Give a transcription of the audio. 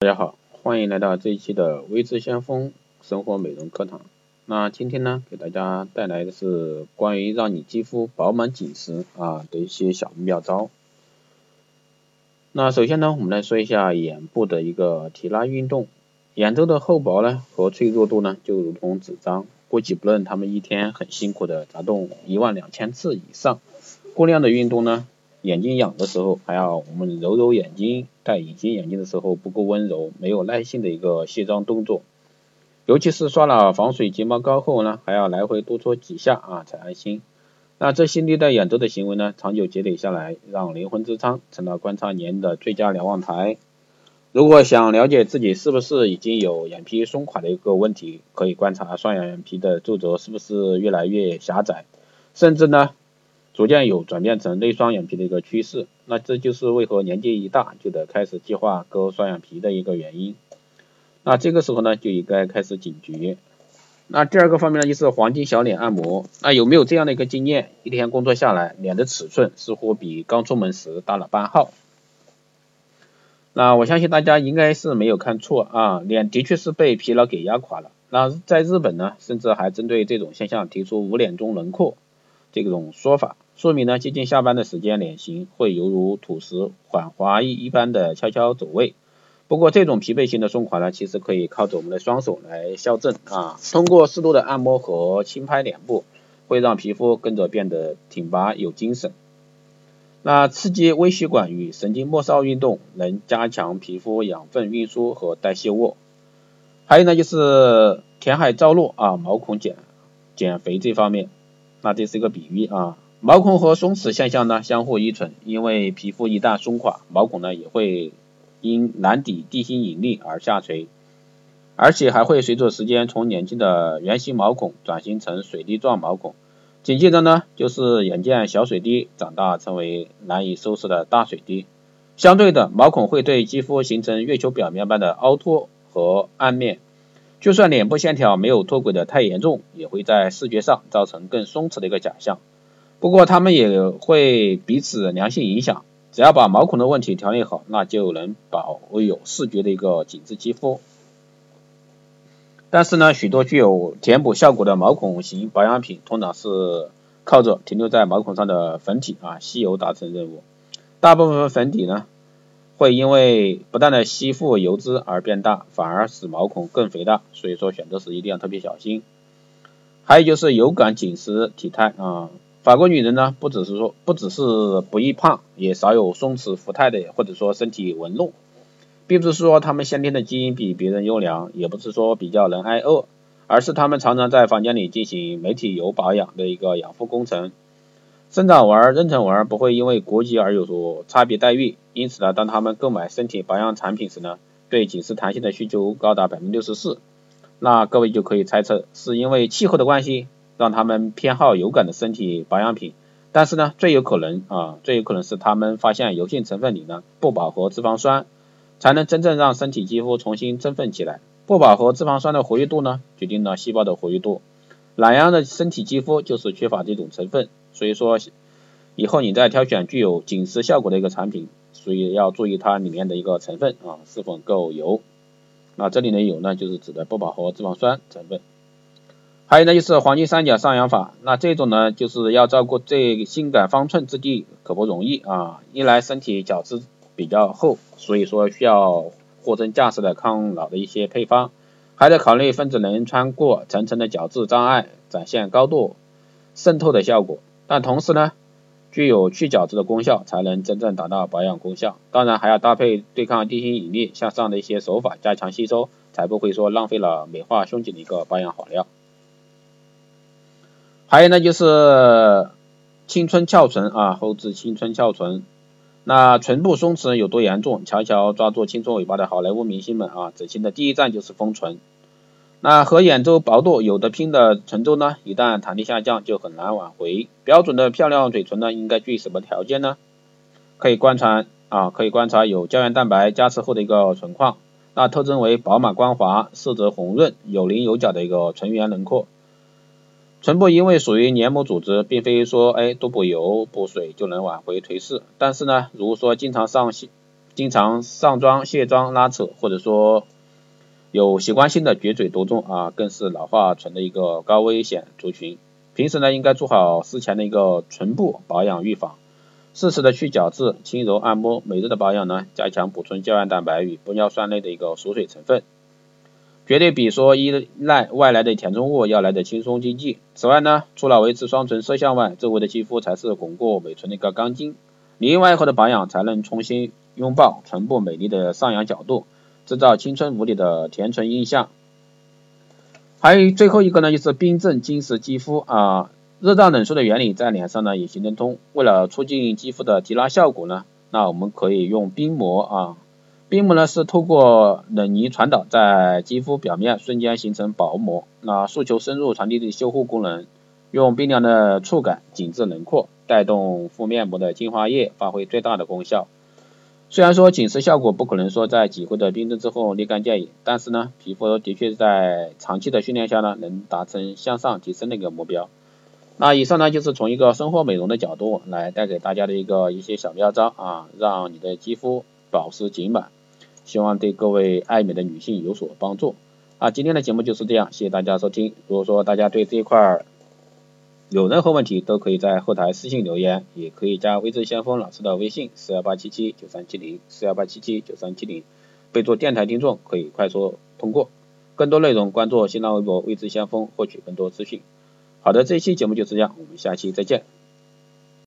大家好，欢迎来到这一期的微知先锋生活美容课堂。那今天呢，给大家带来的是关于让你肌肤饱满紧实啊的一些小妙招。那首先呢，我们来说一下眼部的一个提拉运动。眼周的厚薄呢和脆弱度呢，就如同纸张，估计不论他们一天很辛苦的眨动一万两千次以上，过量的运动呢。眼睛痒的时候，还要我们揉揉眼睛；戴隐形眼镜的时候不够温柔，没有耐性的一个卸妆动作。尤其是刷了防水睫毛膏后呢，还要来回多搓几下啊才安心。那这些虐待眼周的行为呢，长久积累下来，让灵魂之窗成了观察年的最佳瞭望台。如果想了解自己是不是已经有眼皮松垮的一个问题，可以观察双眼皮的皱褶是不是越来越狭窄，甚至呢。逐渐有转变成内双眼皮的一个趋势，那这就是为何年纪一大就得开始计划割双眼皮的一个原因。那这个时候呢，就应该开始警觉。那第二个方面呢，就是黄金小脸按摩。那有没有这样的一个经验？一天工作下来，脸的尺寸似乎比刚出门时大了半号。那我相信大家应该是没有看错啊，脸的确是被疲劳给压垮了。那在日本呢，甚至还针对这种现象提出“无脸中轮廓”这种说法。说明呢，接近下班的时间，脸型会犹如土石缓滑一一般的悄悄走位。不过这种疲惫性的松垮呢，其实可以靠着我们的双手来校正啊。通过适度的按摩和轻拍脸部，会让皮肤跟着变得挺拔有精神。那刺激微血管与神经末梢运动，能加强皮肤养分运输和代谢物。还有呢，就是填海造陆啊，毛孔减减肥这方面，那这是一个比喻啊。毛孔和松弛现象呢相互依存，因为皮肤一旦松垮，毛孔呢也会因难抵地心引力而下垂，而且还会随着时间从年轻的圆形毛孔转型成水滴状毛孔，紧接着呢就是眼见小水滴长大成为难以收拾的大水滴。相对的，毛孔会对肌肤形成月球表面般的凹凸和暗面，就算脸部线条没有脱轨的太严重，也会在视觉上造成更松弛的一个假象。不过它们也会彼此良性影响，只要把毛孔的问题调理好，那就能保有视觉的一个紧致肌肤。但是呢，许多具有填补效果的毛孔型保养品，通常是靠着停留在毛孔上的粉体啊吸油达成任务。大部分粉底呢，会因为不断的吸附油脂而变大，反而使毛孔更肥大。所以说选择时一定要特别小心。还有就是油感紧实体态啊。法国女人呢，不只是说不只是不易胖，也少有松弛浮态的，或者说身体纹路，并不是说她们先天的基因比别人优良，也不是说比较能挨饿，而是她们常常在房间里进行美体油保养的一个养护工程。生长纹、妊娠纹不会因为国籍而有所差别待遇，因此呢，当她们购买身体保养产品时呢，对紧实弹性的需求高达百分之六十四。那各位就可以猜测，是因为气候的关系。让他们偏好油感的身体保养品，但是呢，最有可能啊，最有可能是他们发现油性成分里呢不饱和脂肪酸，才能真正让身体肌肤重新振奋起来。不饱和脂肪酸的活跃度呢，决定了细胞的活跃度。懒羊的身体肌肤就是缺乏这种成分，所以说以后你在挑选具有紧实效果的一个产品，所以要注意它里面的一个成分啊是否够油。那这里的油呢，就是指的不饱和脂肪酸成分。还有呢，就是黄金三角上扬法，那这种呢，就是要照顾这性感方寸之地可不容易啊。一来身体角质比较厚，所以说需要货真价实的抗老的一些配方，还得考虑分子能穿过层层的角质障碍，展现高度渗透的效果。但同时呢，具有去角质的功效，才能真正达到保养功效。当然还要搭配对抗地心引力向上的一些手法，加强吸收，才不会说浪费了美化胸颈的一个保养好料。还有呢，就是青春翘唇啊，后置青春翘唇。那唇部松弛有多严重？悄悄抓住青春尾巴的好莱坞明星们啊，整形的第一站就是丰唇。那和眼周薄度有的拼的唇周呢，一旦弹力下降就很难挽回。标准的漂亮嘴唇呢，应该具什么条件呢？可以观察啊，可以观察有胶原蛋白加持后的一个唇况，那特征为饱满光滑、色泽红润、有棱有角的一个唇缘轮廓。唇部因为属于黏膜组织，并非说哎多补油补水就能挽回颓势。但是呢，如果说经常上新经常上妆、卸妆、拉扯，或者说有习惯性的撅嘴多动啊，更是老化唇的一个高危险族群。平时呢，应该做好事前的一个唇部保养预防，适时的去角质、轻柔按摩。每日的保养呢，加强补充胶原蛋白与玻尿酸类的一个锁水成分，绝对比说依赖外来的填充物要来的轻松经济。此外呢，除了维持双唇色相外，周围的肌肤才是巩固美唇的一个钢筋。里应外合的保养，才能重新拥抱唇部美丽的上扬角度，制造青春无敌的甜唇印象。还有最后一个呢，就是冰镇晶石肌肤啊，热胀冷缩的原理在脸上呢也行得通。为了促进肌肤的提拉效果呢，那我们可以用冰膜啊，冰膜呢是透过冷凝传导，在肌肤表面瞬间形成薄膜，那诉求深入传递的修护功能，用冰凉的触感紧致轮廓，带动敷面膜的精华液发挥最大的功效。虽然说紧实效果不可能说在几回的冰镇之后立竿见影，但是呢，皮肤的确在长期的训练下呢，能达成向上提升的一个目标。那以上呢，就是从一个生活美容的角度来带给大家的一个一些小妙招啊，让你的肌肤保持紧满，希望对各位爱美的女性有所帮助。啊，今天的节目就是这样，谢谢大家收听。如果说大家对这一块，有任何问题都可以在后台私信留言，也可以加微智先锋老师的微信四幺八七七九三七零四幺八七七九三七零，备注电台听众可以快速通过。更多内容关注新浪微博微智先锋获取更多资讯。好的，这一期节目就是这样，我们下期再见。